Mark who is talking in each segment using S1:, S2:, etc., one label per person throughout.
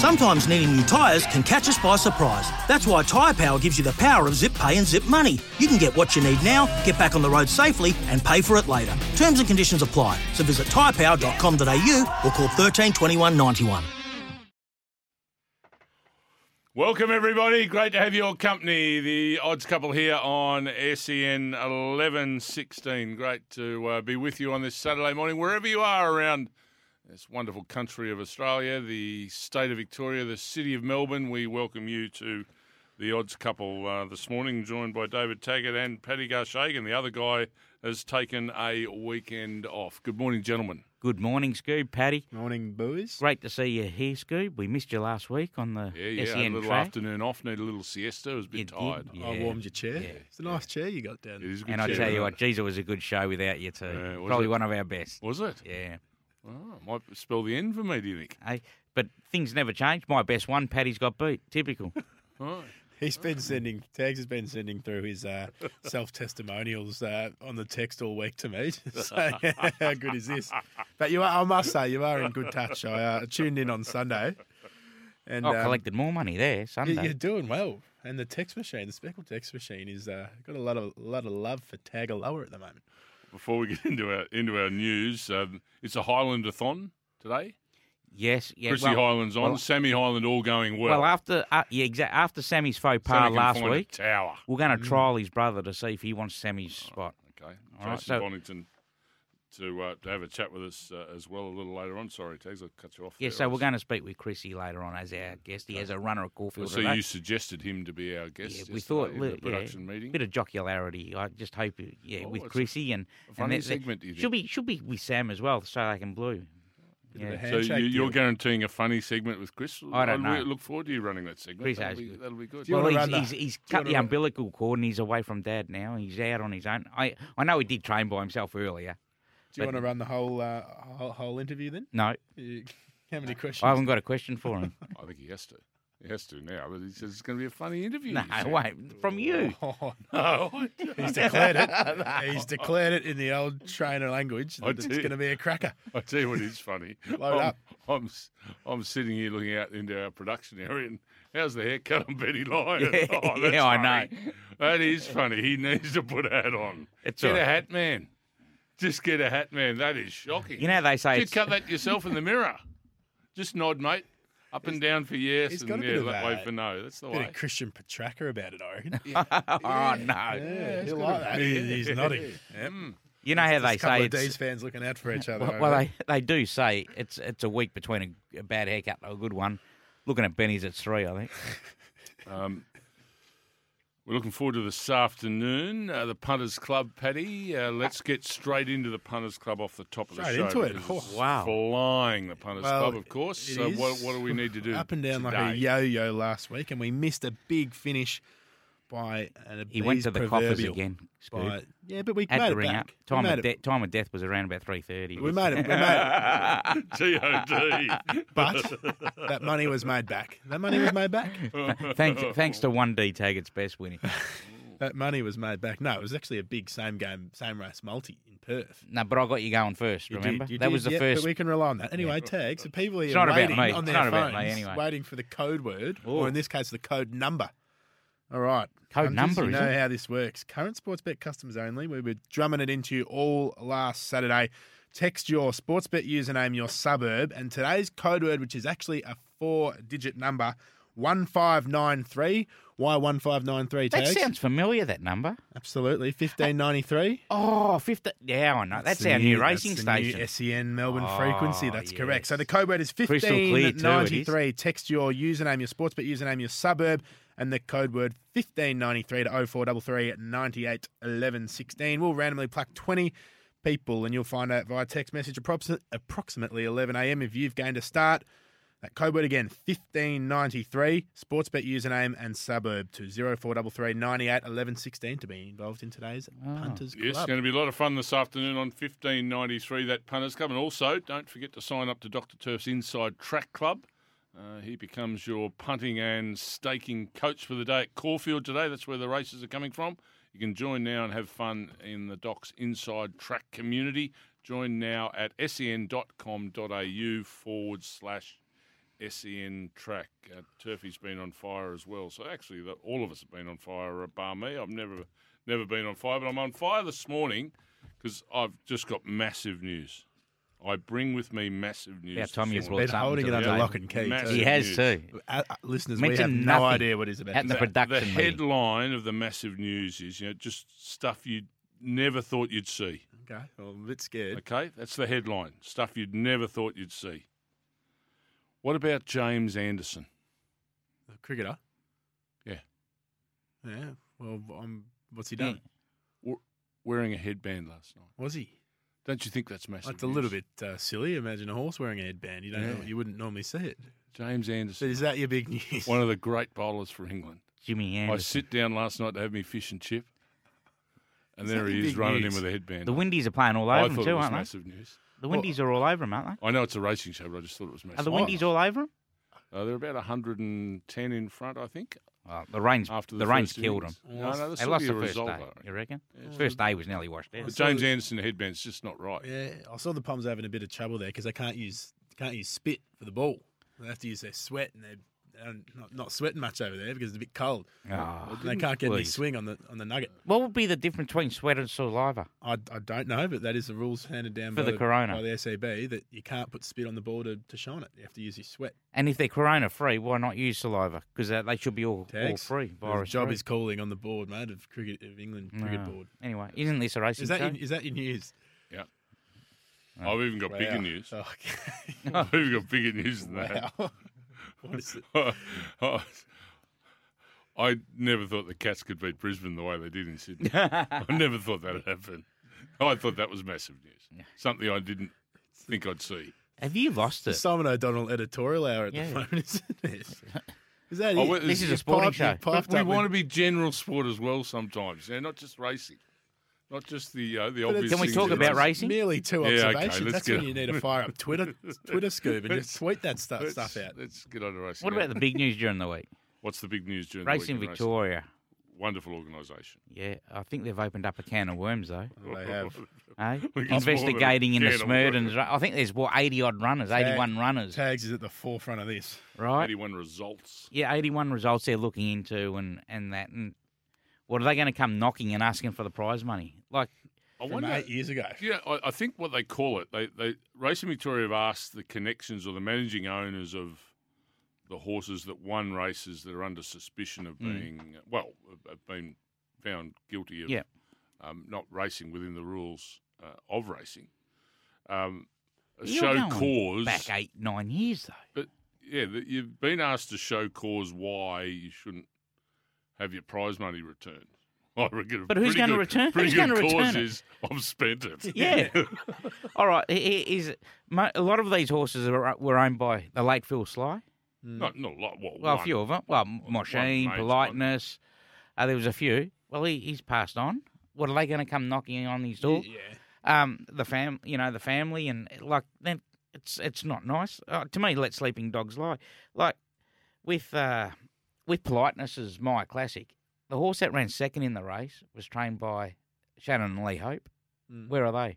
S1: Sometimes needing new tyres can catch us by surprise. That's why Tyre Power gives you the power of zip pay and zip money. You can get what you need now, get back on the road safely, and pay for it later. Terms and conditions apply. So visit tyrepower.com.au or call 13 21 91.
S2: Welcome, everybody. Great to have your company. The odds couple here on SEN 1116. Great to uh, be with you on this Saturday morning, wherever you are around this wonderful country of Australia, the state of Victoria, the city of Melbourne. We welcome you to the odds couple uh, this morning, joined by David Taggart and Paddy Garshagan. The other guy has taken a weekend off. Good morning, gentlemen.
S3: Good morning, Scoob. Paddy.
S4: Morning, boys.
S3: Great to see you here, Scoob. We missed you last week on the
S2: Yeah, yeah.
S3: SEN
S2: a little
S3: track.
S2: afternoon off, need a little siesta. I was a bit
S3: You did,
S2: tired.
S3: yeah.
S4: I warmed your chair.
S3: Yeah.
S4: It's a nice chair you got down
S2: It
S4: there.
S2: is a good
S3: And I tell you what,
S2: it?
S3: geez, it was a good show without you too.
S2: Yeah,
S3: Probably
S2: it?
S3: one of our best.
S2: Was it?
S3: Yeah.
S2: Oh, might spell the end for me, do you think?
S3: Hey, but things never change. My best one, Paddy's got beat. Typical.
S2: Oh.
S4: He's been sending, Tags has been sending through his uh, self testimonials uh, on the text all week to me. So, how good is this? But you are, I must say, you are in good touch. I uh, tuned in on Sunday. And
S3: I
S4: um,
S3: collected more money there
S4: you-
S3: Sunday.
S4: you're doing well. And the text machine, the speckled text machine, is uh, got a lot of lot of love for Tag Tagaloa at the moment.
S2: Before we get into our into our news, um, it's a Highlander-thon today.
S3: Yes, yeah.
S2: Chrissy
S3: well,
S2: Hyland's on,
S3: well-
S2: Sammy Hyland all going well.
S3: well, after uh, yeah, exactly. After Sammy's faux pas
S2: Sammy
S3: last week,
S2: tower.
S3: we're going to trial his brother to see if he wants Sammy's spot.
S2: Okay,
S3: All right, so-
S2: Bonington to uh, to have a chat with us uh, as well a little later on. Sorry, Tags, I'll cut you off.
S3: Yeah,
S2: there.
S3: so
S2: I
S3: we're going to speak with Chrissy later on as our guest. He has a runner at Caulfield
S2: So
S3: today.
S2: you suggested him to be our guest.
S3: Yeah, we thought
S2: in the production
S3: yeah,
S2: meeting.
S3: bit of jocularity. I just hope, yeah,
S2: Oh,
S3: with
S2: it's a-
S3: Chrissy and
S2: a funny
S3: and that- that-
S2: segment, do you
S3: She'll
S2: think?
S3: be she'll be with Sam as well, so they can blue.
S4: Bit of a
S3: Yeah.
S2: So you, you're guaranteeing a funny segment with Chris?
S3: I don't
S2: I'd
S3: know.
S2: Look forward to you running that segment.
S3: Chris
S2: that'll,
S3: has
S2: be,
S3: good.
S2: that'll be good.
S4: Do
S3: Well, he's, he's, he's cut
S4: wanna
S3: the
S4: run-
S3: umbilical cord and he's away from dad now. He's out on his own. I I know he did train by himself earlier.
S4: Do you
S3: but-
S4: want to run the whole uh, whole, whole interview then?
S3: No,
S4: You- How many questions?
S3: I haven't got a question for him.
S2: I think he has to. He has to now. But he says it's going to be a funny interview.
S3: no,
S2: he
S3: wait, from you.
S4: Oh,
S2: No,
S4: he's declared it. He's declared it in the old trainer language that it's
S2: did.
S4: going to be a cracker.
S2: I tell you what is funny.
S4: Load
S2: I'm,
S4: up.
S2: I'm s- I'm sitting here looking out into our production area, and how's the haircut on Betty Lyon?
S3: Yeah,
S2: oh, that's
S3: yeah, I
S2: funny. That is funny. He needs to put a hat on.
S3: It's
S2: get
S3: all
S2: a hat, man. Just get a hat, man. That is shocking.
S3: You know how they say
S2: you
S3: it's,
S2: cut that yourself in the mirror. Just nod, mate. Up and down for yes,
S4: he's
S2: and
S4: got a
S2: yeah,
S4: of
S2: that way
S4: a-
S2: for no. That's the
S4: Bit
S2: way.
S4: of Christian Petracca about it, I reckon.
S3: oh no.
S4: Yeah, he'll like that. He- He's nodding. Yep.
S2: Mm.
S3: You know how they
S4: There's a couple
S3: say
S4: of D's fans looking out for each other.
S3: Well, well they, they do say it's it's a week between a, a bad haircut and a good one. Looking at Benny's, it's three, I think.
S2: Um, we're looking forward to this afternoon. Uh, the Punters Club, Paddy. Uh, let's get straight into the Punters Club off the top of the show.
S4: Straight
S2: show.
S4: into it.
S3: Oh, wow.
S2: Flying the Punters
S4: Well,
S2: Club, of course. So what, what do we need to do?
S4: Up and down
S2: today?
S4: like a yo-yo last week, and we missed a big finish by an
S3: He went to the coffers again.
S4: By, yeah, but we
S3: Had
S4: made
S3: to
S4: it
S3: ring
S4: back.
S3: up. Time of, de- time of death was around about three thirty.
S4: We made it. We made it.
S2: G-O-D.
S4: But that money was made back. That money was made back.
S3: thanks, thanks to one D Taggart's best winning.
S4: That money was made back. No, it was actually a big same game, same race multi in Perth.
S3: No, but I got you going first.
S4: You did,
S3: Remember
S4: you
S3: that
S4: did,
S3: was the
S4: yeah,
S3: first.
S4: But we can rely on that. Anyway, tags. So people are
S3: It's about
S4: waiting
S3: me.
S4: on
S3: It's
S4: their
S3: not
S4: phones,
S3: about me anyway.
S4: waiting for the code word,
S3: Ooh.
S4: or in this case, the code number. All right.
S3: Code number,
S4: You know
S3: it?
S4: how this works. Current sports bet customers only. We were drumming it into you all last Saturday. Text your sports bet username, your suburb, and today's code word, which is actually a four-digit number, one five nine three. Why one five nine three?
S3: that
S4: Tags.
S3: sounds familiar. That number.
S4: absolutely fifteen ninety three.
S3: Oh, 50. Yeah, I know. That's, our new racing station.
S4: SEN Melbourne
S3: Oh,
S4: frequency. That's correct. So the code word is
S3: too, it
S4: 1593. Text your username, your sports bet username, your suburb, and the code word 1593 to 0433 98 11 16. We'll randomly pluck 20 people, and you'll find out via text message approximately 11 a.m. if you've gained a start. That code word again, 1593, sportsbet username and suburb to 0433 98 11 16 to be involved in today's ah. Punters
S2: Yes,
S4: Club.
S2: going to be a lot of fun this afternoon on 1593, that Punters Club. And also, don't forget to sign up to Dr. Turf's Inside Track Club. Uh, he becomes your punting and staking coach for the day at Caulfield today. That's where the races are coming from. You can join now and have fun in the Doc's Inside Track community. Join now at sen.com.au forward slash SEN track. Uh, Turfy's been on fire as well. So actually, the, all of us have been on fire. Uh, bar me, I've never never been on fire, but I'm on fire this morning because I've just got massive news. I bring with me massive news.
S3: About
S2: this
S3: time you
S2: morning.
S3: brought
S4: Been
S3: something
S4: holding
S3: to
S4: it
S3: the
S4: under
S3: table.
S4: lock and key.
S2: Massive.
S3: He has
S2: news.
S3: too.
S4: Uh, uh, listeners, we have no
S3: nothing
S4: idea what he's about.
S3: at
S4: to
S3: the
S4: say.
S3: production
S2: The
S3: meeting.
S2: headline of the massive news is, you know, just stuff you never thought you'd see.
S4: Okay, well, I'm a bit scared.
S2: Okay, that's the headline. Stuff you'd never thought you'd see. What about James Anderson?
S4: The cricketer.
S2: Yeah.
S4: Yeah. Well, um, what's he done?
S2: Wearing a headband last night.
S4: Was he?
S2: Don't you think that's massive?
S4: That's a little bit uh, silly. Imagine a horse wearing a headband. You don't.
S2: Yeah.
S4: Know, you wouldn't normally see it.
S2: James
S4: So
S2: Anderson,
S4: is that your big news?
S2: one of the great bowlers for England.
S3: Jimmy Anderson.
S2: I sit down last night to have me fish and chip, and
S4: Is
S2: there
S4: that
S2: he is running
S4: news?
S2: in with a headband.
S3: The. Windies are playing all over
S2: thought
S3: them
S2: it
S3: too,
S2: was
S3: aren't they?
S2: massive news.
S3: The Windies are all over him, aren't they?
S2: I know it's a racing show, but I just thought it was massive.
S3: Are the Windies all over him?
S2: Uh, they're about 110 in front, I think.
S3: Oh, the rains.
S2: After
S3: the,
S2: the,
S3: rains killed
S2: innings.
S3: them.
S2: No, no,
S3: They lost the first
S2: result,
S3: day.
S2: I.
S3: You reckon?
S2: Yeah.
S3: First day was nearly washed out.
S2: But James Anderson headband's just not right.
S4: Yeah, I saw the Poms having a bit of trouble there because they can't use can't use spit for the ball. They have to use their sweat, and they're they're not, not sweating much over there because it's a bit cold.
S3: Oh,
S4: they can't get any
S3: please.
S4: swing on the on the nugget.
S3: What would be the difference between sweat and saliva?
S4: I, I don't know, but that is the rules handed down
S3: For
S4: by
S3: the Corona.
S4: by the SAB that you can't put spit on the ball to, to shine it. You have to use your sweat.
S3: And if they're corona free, why not use saliva? Because they should be all, all
S4: Tags.
S3: free.
S4: The
S3: Virus
S4: job
S3: free.
S4: is calling on the board, mate, of cricket of England ah. cricket
S3: No.
S4: board.
S3: Anyway, isn't this a racing
S4: Is that
S3: show?
S4: your, is that your news? Yeah.
S2: I've even got bigger
S4: Wow.
S2: news.
S4: Okay.
S2: I've even got bigger news than that.
S4: wow. What is?
S2: I never thought the Cats could beat Brisbane the way they did in Sydney. I never thought that would happen. I thought that was massive news. Something I didn't think I'd see.
S3: Have you lost
S4: The
S3: it?
S4: Simon O'Donnell editorial hour at
S3: Yeah.
S4: the moment, isn't it? Is that
S2: Oh,
S4: it?
S2: well,
S3: This is a
S2: it's
S3: sporting
S4: piped-
S3: show.
S2: But we
S4: up with-
S2: want to be general sport as well sometimes, yeah, not just racing, not just the uh, the obvious.
S3: Can we talk
S2: that
S3: about racing?
S4: Merely two
S2: Yeah,
S4: observations.
S2: let's
S4: That's when
S2: on.
S4: you need to fire up Twitter, Twitter scoop and just tweet that stuff,
S2: Let's,
S4: stuff out.
S2: let's get on to racing.
S3: What
S2: now.
S3: about the big news during the week?
S2: What's the big news during
S3: Racing
S2: the week in
S3: Victoria.
S2: Wonderful organisation.
S3: Yeah, I think they've opened up a can of worms though.
S4: They have.
S3: Eh?
S2: It's more than a
S3: Investigating in the
S2: can.
S3: Smerdons. I think there's what eighty odd runners, eighty-one runners,
S4: Tags is at the forefront of this.
S3: right?
S2: 81 results.
S3: Yeah, eighty-one results they're looking into, and and that. And what are they going to come knocking and asking for the prize money? Like,
S2: I
S4: From
S2: wonder.
S4: eight years ago.
S2: Yeah, I, I think what they call it, they, they Racing Victoria have asked the connections or the managing owners of the horses that won races that are under suspicion of
S3: Mm.
S2: being well, have- have been found guilty of
S3: Yeah.
S2: um, not racing within the rules uh, of racing. Um,
S3: You're
S2: show
S3: going
S2: cause
S3: back eight, nine years though.
S2: But yeah, you've been asked to show cause why you shouldn't have your prize money returned. I reckon. a
S3: But who's gonna return-
S2: Pretty
S3: who's
S2: good
S3: gonna return
S2: cause
S3: it?
S2: is I've spent it.
S3: Yeah. All right. i- i- Is a lot of these horses are, were owned by the late Phil Sly.
S2: not not a lot. Well,
S3: Well,
S2: one.
S3: a few of them. Well, Machine,
S2: major
S3: Politeness. Uh, there was a few. Well, he, he's passed on. What are they going to come knocking on his door?
S4: Yeah.
S3: Um, the fam, you know, the family, and like then it's it's not nice uh, to me. Let sleeping dogs lie. Like with uh, with politeness as Myer Classic. The horse that ran second in the race was trained by Shannon and Lee Hope.
S4: Mm.
S3: Where are they?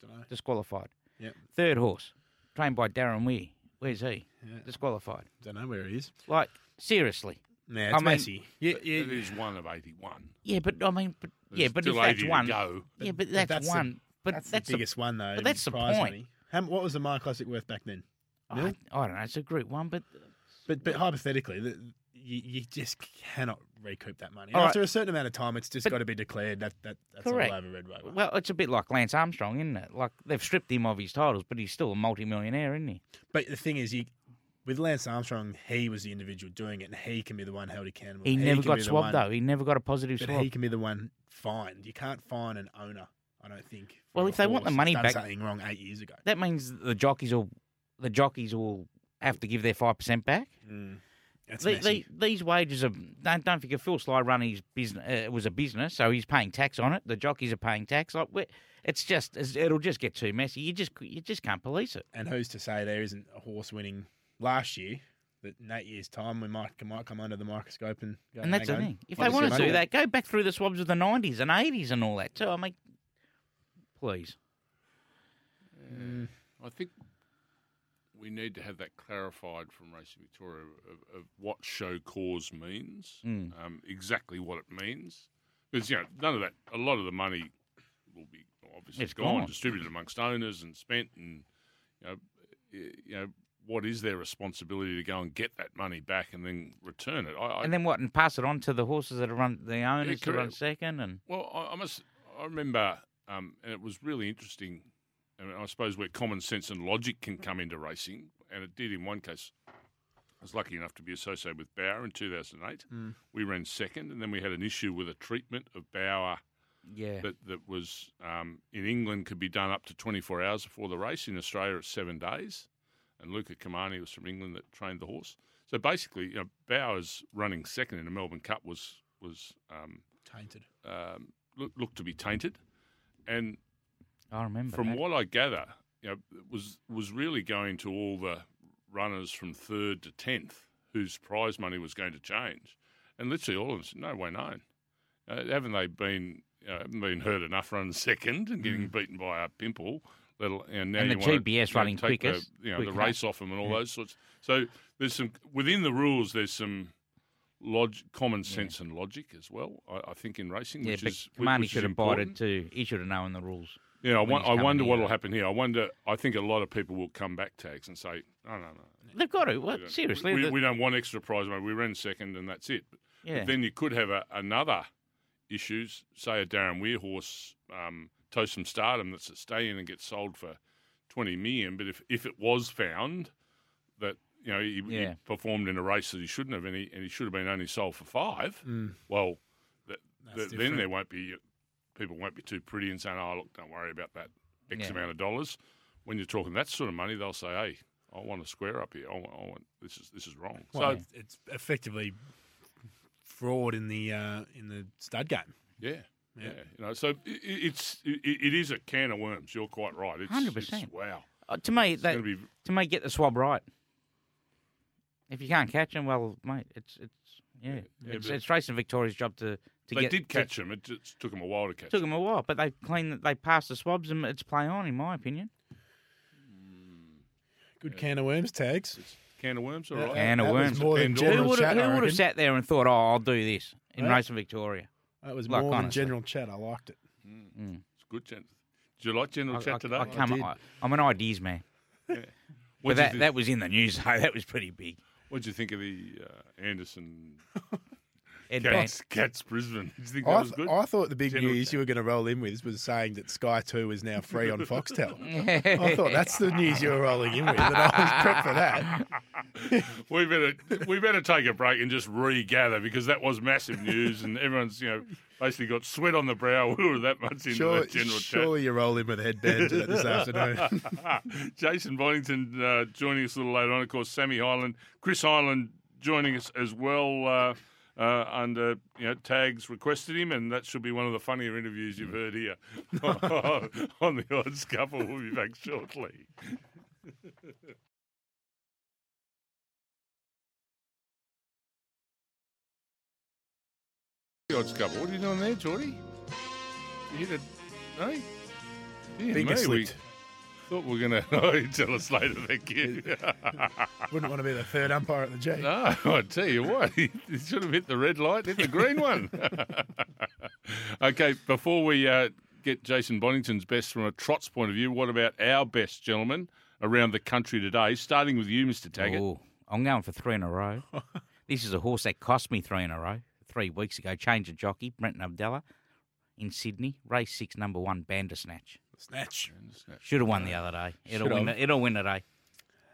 S4: Dunno.
S3: Disqualified.
S4: Yep.
S3: Third horse, trained by Darren Weir. Where's he?
S4: Yeah.
S3: Disqualified.
S4: Don't know where he is.
S3: Like seriously.
S4: Nah,
S3: I
S4: it's
S3: mean-
S4: messy. Yeah,
S2: It
S4: yeah.
S2: is one of eighty-one.
S3: Yeah, but I mean, but yeah, but if that's one,
S2: go.
S3: yeah, but
S4: But
S3: that's,
S4: that's the-
S3: one. but
S4: that's,
S3: that's,
S4: the biggest one though.
S3: but that's the point.
S4: Money. How, what was the Myer Classic worth back then?
S3: I, I don't know. It's a Group One, but
S4: But but hypothetically, the, you, you just cannot recoup that money.
S3: All right.
S4: After a certain amount of time, it's just got to be declared that, that that's
S3: Correct.
S4: all over Red Rover.
S3: well, it's a bit like Lance Armstrong, isn't it? Like they've stripped him of his titles, but he's still a multi-millionaire, isn't he?
S4: But the thing is, you, with Lance Armstrong, he was the individual doing it, and he can be the one held accountable.
S3: He, never got swabbed though. He never got a positive
S4: But
S3: swab.
S4: he can be the one fined. You can't fine an owner. I don't think.
S3: Well, if they want the money back-
S4: something wrong eight years ago.
S3: That means the jockeys will, the jockeys will have to give their five percent back.
S4: That's
S3: The, the, these wages are don't don't forget Phil Sly run his business. Uh, it was a business, so he's paying tax on it. The jockeys are paying tax. Like we- it's just it's- it'll just get too messy. You just you just can't police it.
S4: and who's to say there isn't a horse winning last year? That in eight years' time we might might come under the microscope and go.
S3: And that's the thing. If they want to do that, go back through the swabs of the nineties and eighties and all that too. I mean, please.
S2: I think we need to have that clarified from Racing Victoria of, of what show cause means,
S3: Mm.
S2: um, exactly what it means. Because you know, none of that. A lot of the money will be obviously
S3: It's
S2: gone,
S3: gone.
S2: distributed amongst owners and spent, and you know, you know, what is their responsibility to go and get that money back and then return it? I, I,
S3: And then what? And pass it on to the horses that are run the owners to run second, and
S2: Well, I, I must. I remember, um, and it was really interesting. And I suppose where common sense and logic can come into racing, and it did in one case. I was lucky enough to be associated with Bauer in 2008. We ran second, and then we had an issue with a treatment of Bauer
S3: yeah,
S2: that, that was um, in England could be done up to 24 hours before the race. In Australia, it's seven days. And Luca Cumani was from England that trained the horse. So basically, you know, Bauer's running second in the Melbourne Cup was was um,
S4: Tainted.
S2: um, look, looked to be tainted, and
S3: I remember.
S2: from
S3: that.
S2: what I gather, you know, it was was really going to all the runners from third to tenth whose prize money was going to change, and literally all of them said, "No way known." Uh, haven't they been you know, haven't been hurt enough running second and getting beaten by a pimple? Little, and now
S3: Mm. And
S2: you
S3: the GPS
S2: know,
S3: running
S2: take
S3: quickest,
S2: the, you know, the race off them and all those sorts. So there's some within the rules. There's some log, common sense and logic as well. I, I think in racing,
S3: yeah,
S2: which
S3: but
S2: is
S3: Cumani
S2: which is
S3: should have bought it too. He should have known the rules.
S2: Yeah, I, I wonder what will happen here. I wonder. I think a lot of people will come back tags and say, "No, no, no.
S3: They've got to. What,
S2: don't-
S3: seriously?
S2: we,
S3: the-
S2: we don't want extra prize money. We ran second, and that's it." But,
S3: yeah.
S2: but then you could have a, another issues. Say a Darren Weir horse, um, Toast from Stardom, that's a stay in and gets sold for twenty million. But if if it was found that you know he, he performed in a race that he shouldn't have, and he, and he should have been only sold for five,
S4: Mm.
S2: well, that,
S4: That's
S2: that, then there won't be people won't be too pretty and saying, "Oh, look, don't worry about that X
S3: Yeah.
S2: amount of dollars." When you're talking that sort of money, they'll say, "Hey, I want to square up here. I want, I want this is this is wrong."
S4: Well,
S2: so
S4: it's, it's effectively fraud in the uh, in the stud game.
S2: yeah,
S4: Yeah.
S2: yeah, you know, so i i- it's it, it is a can of worms. You're quite right. It's
S3: 100%.
S2: it's- Wow,
S3: Uh, to me, that,
S2: to be
S3: to me, get the swab right. If you can't catch them, well, mate, it's it's yeah,
S2: Yeah,
S3: it's,
S2: but-
S3: it's Racing Victoria's job to
S2: they
S3: get.
S2: did
S3: to-
S2: catch them. It just took him a while to catch.
S3: Took
S2: him
S3: them a while, but they clean. They passed the swabs, and it's play on, in my opinion.
S4: Good can of worms tags.
S2: Can of worms, all
S4: Yeah.
S3: Can of
S4: that
S3: worms.
S4: more than
S2: Pandora.
S3: Who
S4: general
S3: would have,
S4: I
S3: who would have sat there and thought, "Oh, I'll do this in
S4: Huh?
S3: Racing Victoria"?
S4: That was
S3: Like,
S4: more than
S3: honestly.
S4: general chat. I liked it.
S3: Mm.
S2: It's good. Gen- Did you like general
S3: I,
S2: chat
S3: I-
S2: today?
S3: I come,
S4: did.
S3: I, I'm an ideas man,
S2: What'd
S3: but that that was in the news. though. that was pretty big.
S2: What'd you think of the uh, Anderson
S3: Ed
S2: Cats, Cats Brisbane? Did you think that
S4: I,
S2: was good?
S4: I thought the big
S2: General
S4: news
S2: chat.
S4: you were going to roll in with was saying that Sky Two is now free on Foxtel. I thought that's the news you were rolling in with, and I was prepped for that.
S2: we better we better take a break and just regather because that was massive news and everyone's you know basically got sweat on the brow. We were that much into
S4: Sure,
S2: that general
S4: surely you roll in with a headband to that this afternoon.
S2: Jason Bonington uh, joining us a little later on. Of course, Sammy Hyland, Chris Hyland joining us as well. Uh, uh, under you know tags requested him, and that should be one of the funnier interviews you've heard here on the odds couple. We'll be back shortly. The odds couple. What are you doing there, Geordie? You hit a no. Dear
S4: Finger
S2: me, we
S4: slipped.
S2: Thought we were going to. Oh, you tell us later. Thank you.
S4: Wouldn't want to be the third umpire at the G.
S2: No, I tell you what, he should have hit the red light, hit the green one. okay, before we uh, get Jason Bonington's best from a trot's point of view, what about our best, gentlemen, around the country today? Starting with you, Mr. Taggart.
S3: Oh, I'm going for three in a row. this is a horse that cost me three in a row three weeks ago. Change of jockey, Brenton Avdulla in Sydney. Race six, number one, Bandersnatch.
S4: Snatch.
S3: Should have won the other day. It'll
S4: Should
S3: win. It'll win today.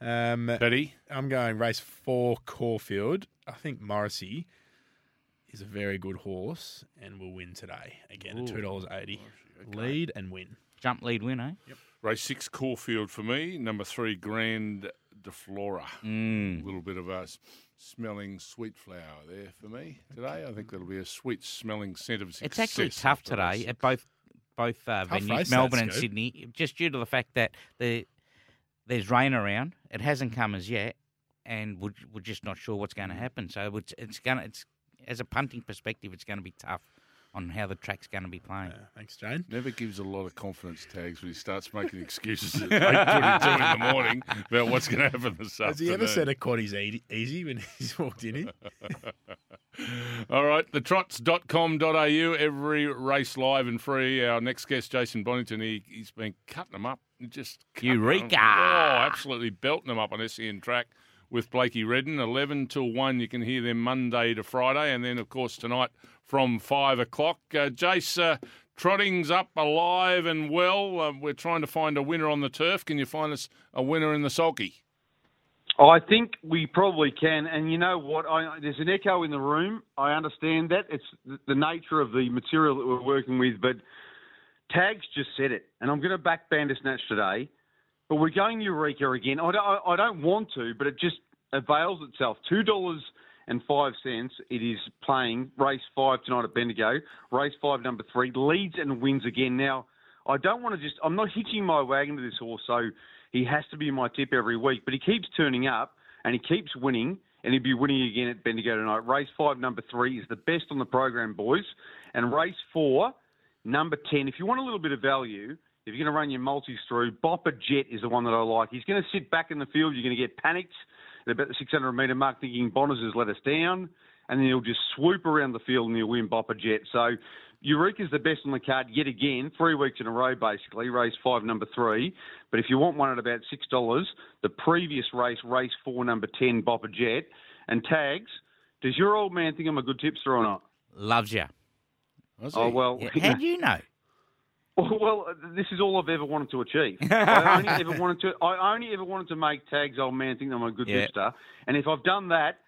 S4: Um,
S2: Betty,
S4: I'm going race four, Caulfield. I think Morrissey is a very good horse and will win today. Again, at
S3: Ooh.
S4: two dollars eighty. Lead and win.
S3: Jump lead win, eh? Yep.
S2: Race six, Caulfield for me. Number three, Grand de Flora. A
S3: Mm.
S2: little bit of a s- smelling sweet flower there for me today. I think that'll be a sweet smelling scent of success.
S3: It's actually tough
S2: after race
S3: today at both both uh, venues, Melbourne and. Sydney, just due to the fact that the there's rain around. It hasn't come as yet, and we're, we're just not sure what's going
S4: Mm.
S3: to happen. So it's it's going to it's as a punting perspective, it's going to be tough. On how the track's going to be playing.
S4: Yeah, thanks, Jane.
S2: Never gives a lot of confidence tags when he starts making excuses at 8.22 in the morning about what's going to happen this
S4: Has he ever said a quaddy's easy, easy when he's walked in here?
S2: All right, thetrots.com.au, every race live and free. Our next guest, Jason Bonington, he, he's been cutting them up. Just cutting 'em.
S3: Eureka!
S2: Oh, absolutely belting them up on SEN track with Blakey Redden. 11 till 1, you can hear them Monday to Friday. And then, of course, tonight from 5 o'clock. Uh, Jace, uh, trotting's up alive and well. Uh, we're trying to find a winner on the turf. Can you find us a winner in the sulky?
S5: I think we probably can, and you know what? I, there's an echo in the room. I understand that it's the, the nature of the material that we're working with, but Tags just said it, and I'm going to back Bandersnatch today, but we're going Eureka again. I don't, I don't want to, but it just avails itself. Two dollars and five cents. It is playing race five tonight at Bendigo. Race five, number three, leads and wins again. Now, I don't want to just. I'm not hitching my wagon to this horse, so he has to be my tip every week. But he keeps turning up and he keeps winning, and he'll be winning again at Bendigo tonight. Race five, number three, is the best on the program, boys. And race four, number 10, if you want a little bit of value, if you're going to run your multis through, Bopper Jet is the one that I like. He's going to sit back in the field. You're going to get panicked at about the 600 metre mark, thinking Bonners has let us down, and then he'll just swoop around the field and he'll win Bopper Jet. So Eureka's the best on the card yet again, three weeks in a row basically, race five, number three. But if you want one at about $6, the previous race, race four, number 10, Bopper Jet, and tags, does your old man think I'm a good tipster or not?
S3: Loves you.
S5: Oh,
S2: he?
S5: well,
S3: How do you know?
S5: Well, this is all I've ever wanted to achieve. I only ever wanted to. I only ever wanted to make tags old man think I'm a good
S3: Yeah.
S5: tipster, and if I've done that,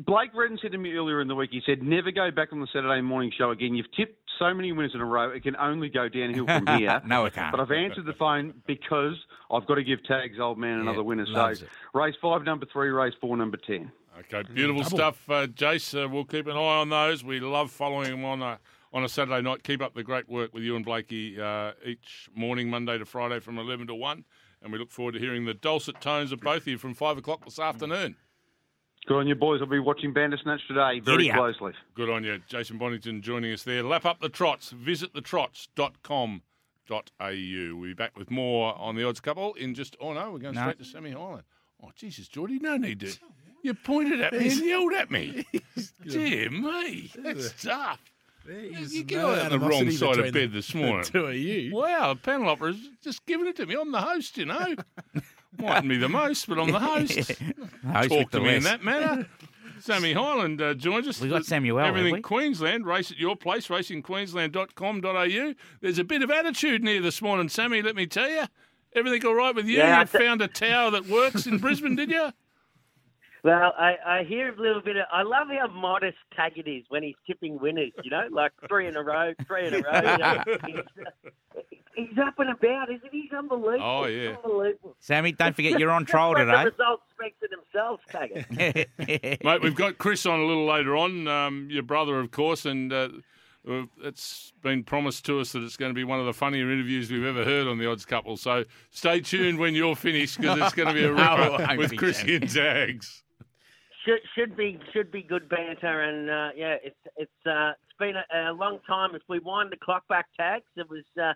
S5: Blake Redden said to me earlier in the week. He said, "Never go back on the Saturday morning show again. You've tipped so many winners in a row. It can only go downhill from here."
S3: No, it can't.
S5: But I've answered the phone because I've got to give tags old man another
S3: Yeah,
S5: winner.
S3: loves
S5: So
S3: it.
S5: race five, number three. Race four, number ten.
S2: Okay, beautiful
S4: double.
S2: stuff, uh, Jace. Uh, we'll keep an eye on those. We love following them on a on a Saturday night. Keep up the great work with you and Blakey uh, each morning, Monday to Friday, from eleven to one. And we look forward to hearing the dulcet tones of both of you from five o'clock this afternoon.
S5: Good on you, boys. I'll be watching Bandersnatch today very
S3: Giddy up.
S5: closely.
S2: Good on you, Jason Bonington, joining us there. Lap up the trots. Visit thetrots.com.au. We'll be back with more on the odds couple in just. Oh no, we're going
S3: No.
S2: straight to Semi Hyland. Oh Jesus, Geordie, no need to. You pointed at me and yelled at me. Dear me, that's tough.
S4: There's
S2: You get
S4: no
S2: out on the wrong side of bed this morning.
S4: the two of you.
S2: Wow, the panel opera's just giving it to me. I'm the host, you know. Mightn't be the most, but I'm the host.
S3: Host
S2: Talk to
S3: the
S2: me in that manner. Sammy Hyland uh, joins us.
S3: We got Samuel,
S2: Everything
S3: we?
S2: Queensland, race at your place, racingqueensland.com.au. There's a bit of attitude near this morning, Sammy, let me tell you. Everything all right with you?
S6: Yeah, I
S2: you
S6: th-
S2: found a tower that works in Brisbane, did you?
S6: Well, I, I hear a little bit of. I love how modest Taggart is when he's tipping winners. You know, like three in a row, three in a row. You know, he's, he's up and about, isn't he? He's unbelievable.
S2: Oh, yeah.
S6: unbelievable.
S3: Sammy, don't forget you're on trial
S6: Let
S3: today.
S6: The results speak for themselves, Taggart.
S2: Mate, we've got Chris on a little later on, um, your brother, of course, and uh, uh, it's been promised to us that it's going to be one of the funnier interviews we've ever heard on the Odds Couple. So stay tuned when you're finished because it's going to be a
S3: No,
S2: ripper
S3: won't
S2: with
S3: Chris
S2: Chrissy and Tags.
S6: Should should be should be good banter, and uh, yeah, it's it's uh, it's been a, a long time. If we wind the clock back, tags, it was uh,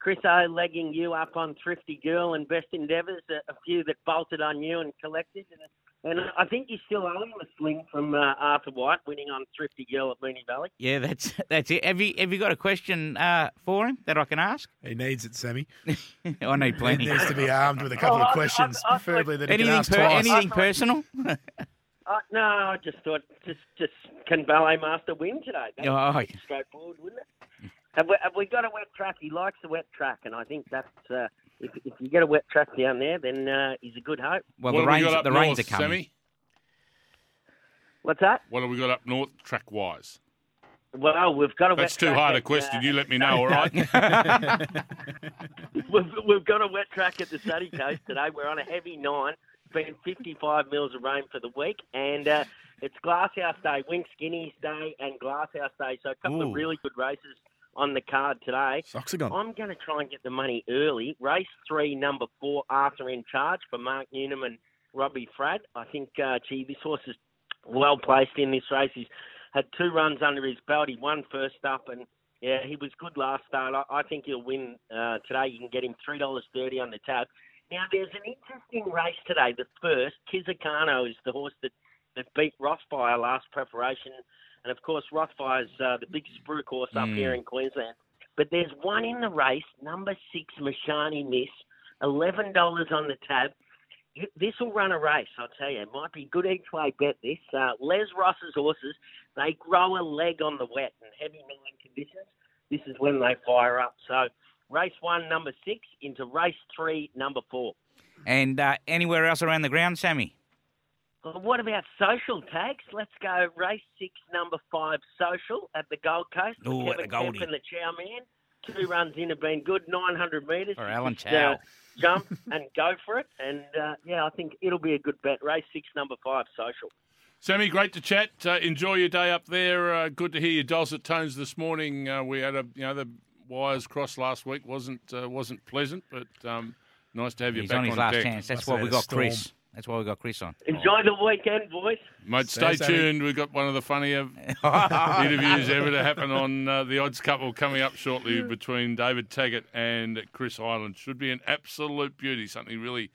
S6: Chris O legging you up on Thrifty Girl and Best Endeavours, a, a few that bolted on you and collected, and, and I think you still owe him a sling from uh, Arthur White winning on Thrifty Girl at Moonee Valley.
S3: yeah, that's that's it. Have you have you got a question uh, for him that I can ask?
S4: He needs it, Sammy.
S3: I need
S4: He
S3: plenty.
S4: needs to be armed with a couple
S6: Oh,
S4: of
S6: I-
S4: questions,
S6: I- I-
S4: preferably that he can ask
S3: per,
S4: twice.
S3: anything personal?
S6: Uh, no, I just thought just just can Ballet Master win today? That'd
S3: Oh,
S6: be straightforward, wouldn't it? Have we, have we got a wet track? He likes the wet track, and I think that's uh, if, if you get a wet track down there, then uh, he's a good hope.
S3: well,
S2: what
S3: the
S2: have we
S3: rains the
S2: north,
S3: rains are coming.
S2: Sammy?
S6: What's that?
S2: What have we got up north track wise?
S6: Well, we've got a
S2: That's
S6: wet
S2: too
S6: track
S2: hard a question.
S6: uh,
S2: You let me know, all right?
S6: we've, we've got a wet track at the sunny coast today. We're on a heavy nine. Been 55 mils of rain for the week, and uh, it's Glasshouse Day, Wink Skinny's Day, and Glasshouse Day. So a couple
S3: Ooh.
S6: of really good races on the card today.
S4: Are.
S6: I'm going to try and get the money early. Race three, number four, Arthur in charge for Mark Newnham and Robbie Fradd. I think, uh, gee, this horse is well placed in this race. He's had two runs under his belt. He won first up, and yeah, he was good last start. I, I think he'll win uh, today. You can get him three dollars thirty on the tab. Now, there's an interesting race today. The first, Kizikano is the horse that, that beat Rothfire last preparation. And of course, Rothfire's uh, the big spruik horse up
S3: Mm.
S6: here in Queensland. But there's one in the race, number six, Mashani Miss, $11 on the tab. This will run a race, I'll tell you. It might be good each way bet this. Uh, Les Ross's horses, they grow a leg on the wet and heavy line conditions. This is when they fire up. So race one, number six, into race three, number four.
S3: And uh, anywhere else around the ground, Sammy?
S6: Well, what about social tags? Let's go race six, number five, social at the Gold Coast. with
S3: Ooh, at the Goldie.
S6: Kemp and the Chow Man. Two runs in have been good, 900 metres.
S3: Or Alan Chow.
S6: uh, jump and go for it. And uh, yeah, I think it'll be a good bet. Race six, number five, social.
S2: Sammy, great to chat. Uh, enjoy your day up there. Uh, good to hear your dulcet tones this morning. Uh, we had a, you know, the wires crossed last week wasn't uh, wasn't pleasant, but um, nice to have you
S3: He's
S2: back
S3: on his last
S2: deck.
S3: chance. That's
S4: Must
S3: why we got
S4: storm.
S3: Chris. That's why we got Chris on.
S6: Enjoy the weekend, boys.
S2: Mate, stay
S4: you, Sammy.
S2: tuned. We've got one of the funnier interviews ever to happen on uh, the odds couple coming up shortly between David Taggart and Chris Hyland. Should be an absolute beauty, something really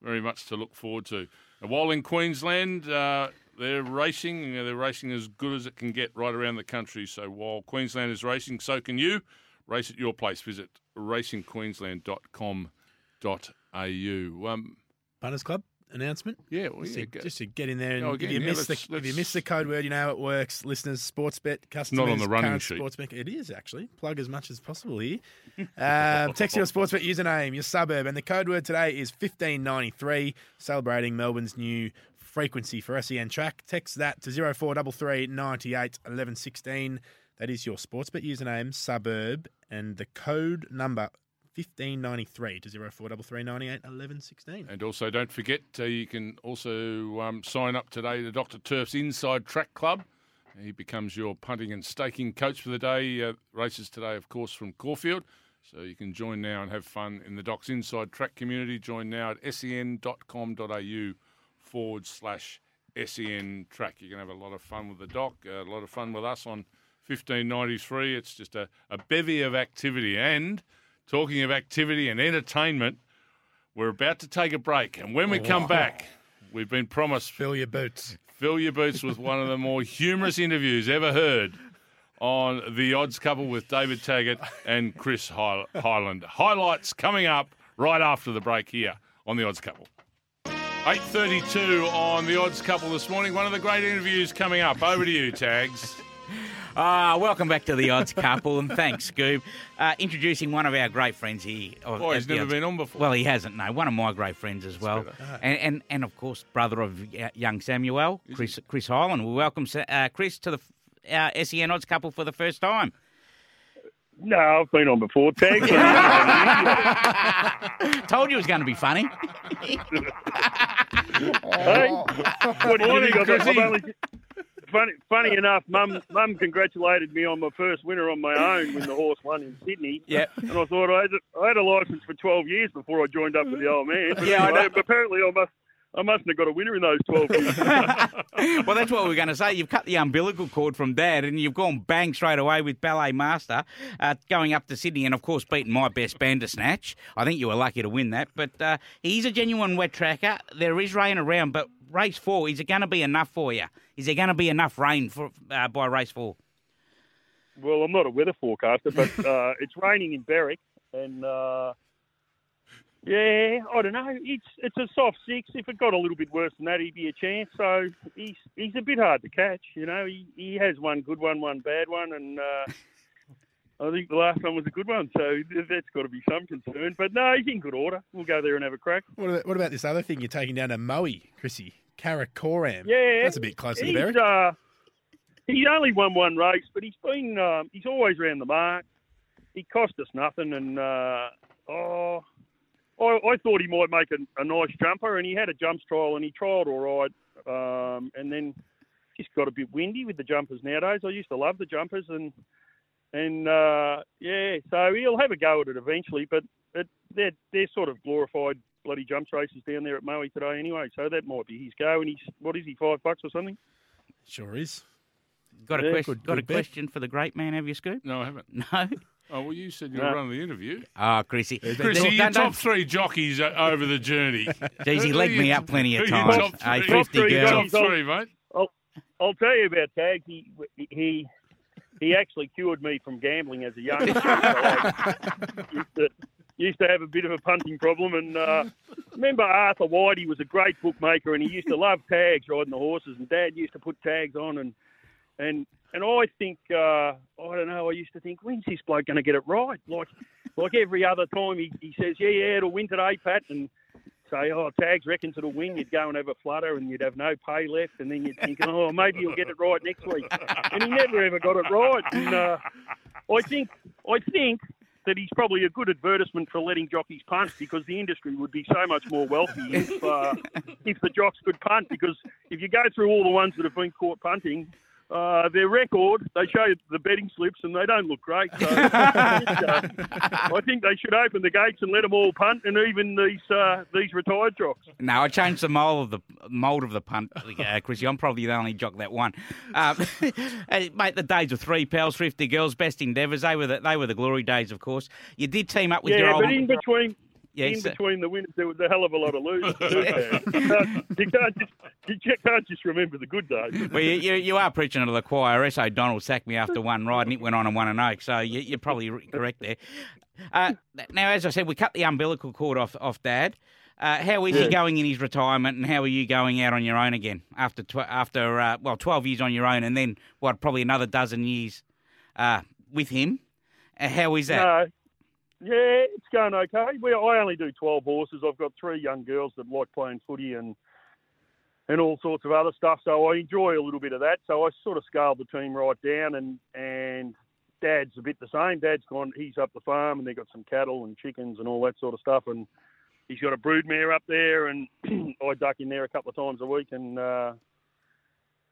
S2: very much to look forward to. And while in Queensland, uh, they're racing. You know, they're racing as good as it can get right around the country. So while Queensland is racing, so can you. Race at your place. Visit racingqueensland.com.au. Um,
S4: Punters Club announcement.
S2: yeah, well,
S4: Just,
S2: yeah,
S4: to,
S2: go-
S4: just to get in there and
S2: Go
S4: if you
S2: yeah,
S4: miss the
S2: let's-
S4: if you miss the code word, you know how it works. Listeners, sports bet customers,
S2: not on the running sheet.
S4: Sports bet. It is actually plug as much as possible here. um, text your sports bet username, your suburb, and the code word today is fifteen ninety three. Celebrating Melbourne's new frequency for SEN track. Text that to zero four double three ninety eight eleven sixteen. That is your sports bet username, suburb, and the code number. 1593 to 043398 1116.
S2: And also, don't forget, uh, you can also um, sign up today to Dr. Turf's Inside Track Club. He becomes your punting and staking coach for the day. Uh, races today, of course, from Caulfield. So you can join now and have fun in the Doc's Inside Track community. Join now at sen.com.au forward slash sen track. You're going to have a lot of fun with the Doc, a lot of fun with us on 1593. It's just a, a bevy of activity. And talking of activity and entertainment, we're about to take a break, and when we come back, we've been promised
S4: Fill your boots.
S2: fill your boots with one of the more humorous interviews ever heard on the Odds Couple with David Taggart and Chris Hyland. Highlights coming up right after the break here on the Odds Couple. 8.32 on the Odds Couple this morning. One of the great interviews coming up. Over to you, Tags.
S3: Ah, welcome back to the Odds Couple, and thanks, Scoob. Uh, introducing one of our great friends here. Of,
S2: Boy, he's never
S3: Odds-
S2: been on before.
S3: Well, he hasn't. No, one of my great friends as well, and, and and of course, brother of young Samuel, Chris Chris Hyland. We welcome uh, Chris to the uh, SEN Odds Couple for the first time.
S7: No, I've been on before. Tags.
S3: Told you it was going to be funny.
S7: hey, what do you
S2: Morning,
S7: think? I've, I've only, funny, funny enough, Mum, Mum congratulated me on my first winner on my own when the horse won in Sydney.
S3: Yep.
S7: And I thought I had, a, I had a license for 12 years before I joined up with the old man. But
S3: Yeah,
S7: anyway, apparently I must. I mustn't have got a winner in those 12 years.
S3: well, that's what we are going to say. You've cut the umbilical cord from Dad, and you've gone bang straight away with Ballet Master, uh, going up to Sydney, and of course beating my best Bandersnatch. I think you were lucky to win that. But uh, he's a genuine wet tracker. There is rain around, but race four is it going to be enough for you? Is there going to be enough rain for uh, by race four?
S7: Well, I'm not a weather forecaster, but uh, it's raining in Berwick, and uh, yeah, I don't know. It's it's a soft six. If it got a little bit worse than that, he'd be a chance. So he's he's a bit hard to catch. You know, he he has one good one, one bad one, and uh, I think the last one was a good one. So that's got to be some concern. But no, he's in good order. We'll go there and have a crack.
S4: What about, what about this other thing you're taking down to Moe, Chrissy? Karakoram.
S7: Yeah,
S4: That's a bit closer to
S7: he's,
S4: Berwick.
S7: Uh, he's only won one race, but he's been um, he's always around the mark. He cost us nothing, and uh, oh, I, I thought he might make a, a nice jumper, and he had a jumps trial, and he trialled all right, um, and then just got a bit windy with the jumpers nowadays. I used to love the jumpers, and and uh, yeah, so he'll have a go at it eventually, but it, they're they're sort of glorified bloody jumps races down there at Maui today anyway, so that might be his go. And he's what is he five bucks or something?
S4: Sure is.
S3: Got a
S7: Yeah,
S3: question?
S4: good-
S3: got
S4: good
S3: a
S4: bet.
S3: question for the great man? Have you, Scoop?
S2: No, I haven't.
S3: No.
S2: Oh well, you said you were
S7: No.
S2: running the interview.
S3: Oh, Chrissy.
S2: Chrissy,
S3: Look,
S2: your top three jockeys over the journey.
S3: Geez, he legged me
S2: your-
S3: up plenty of
S2: who are your
S3: times.
S2: top
S3: Hey,
S2: three?
S3: 50
S7: Top three
S3: girls.
S2: Top
S7: girls.
S2: three, mate.
S7: I'll tell you about Tags. He he he actually cured me from gambling as a young. used to used to have a bit of a punting problem, and uh, remember Arthur White. He was a great bookmaker, and he used to love tags riding the horses. And Dad used to put tags on, and and and I think uh, I don't know. I used to think, when's this bloke going to get it right? Like like every other time, he, he says, yeah, yeah, it'll win today, Pat, and say, oh, Tags reckons it'll win. You'd go and have a flutter, and you'd have no pay left, and then you'd think, oh, maybe you'll get it right next week. And he never ever got it right. And uh, I think I think that he's probably a good advertisement for letting jockeys punt because the industry would be so much more wealthy if uh, if the jocks could punt. Because if you go through all the ones that have been caught punting, uh, their record, they show the betting slips and they don't look great. So I, think, uh, I think they should open the gates and let them all punt, and even these uh, these retired jocks.
S3: No, I changed the mold of the mold of the punt, uh, Chrissy. I'm probably the only jock that won. Um, mate, the days of three pals, thrifty girls, best endeavours. They were the, they were the glory days, of course. You did team up with your
S7: Yeah,
S3: old.
S7: but in between.
S3: Yeah,
S7: in
S3: so-
S7: between the winners, there was a hell of a lot of losers. too, you, can't, you can't just you can't just remember the good days.
S3: Well, you, you, you are preaching to the choir. S. O'Donnell sacked me after one ride, and it went on and won an oak. So you, you're probably correct there. Uh, now, as I said, we cut the umbilical cord off off Dad. Uh, how is he going in his retirement, and how are you going out on your own again after tw- after uh, well, twelve years on your own, and then what? Probably another dozen years uh, with him. Uh, how is that?
S7: Yeah, it's going okay. We, I only do 12 horses. I've got three young girls that like playing footy and and all sorts of other stuff. So I enjoy a little bit of that. So I sort of scaled the team right down, and and Dad's a bit the same. Dad's gone. He's up the farm, and they've got some cattle and chickens and all that sort of stuff. And he's got a broodmare up there, and I duck in there a couple of times a week, and uh,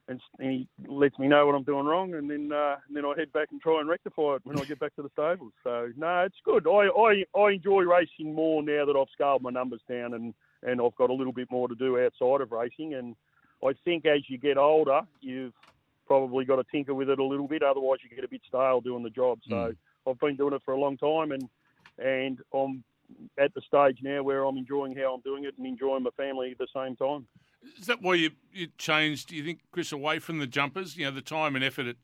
S7: and he lets me know what I'm doing wrong, and then uh, and then I head back and try and rectify it when I get back to the stables. So no, it's good. I, I I enjoy racing more now that I've scaled my numbers down and and I've got a little bit more to do outside of racing. And I think as you get older, you've probably got to tinker with it a little bit. Otherwise, you get a bit stale doing the job. So I've been doing it for a long time, and and I'm at the stage now where I'm enjoying how I'm doing it and enjoying my family at the same time.
S2: Is that why you, you changed, do you think, Chris, away from the jumpers? You know, the time and effort it,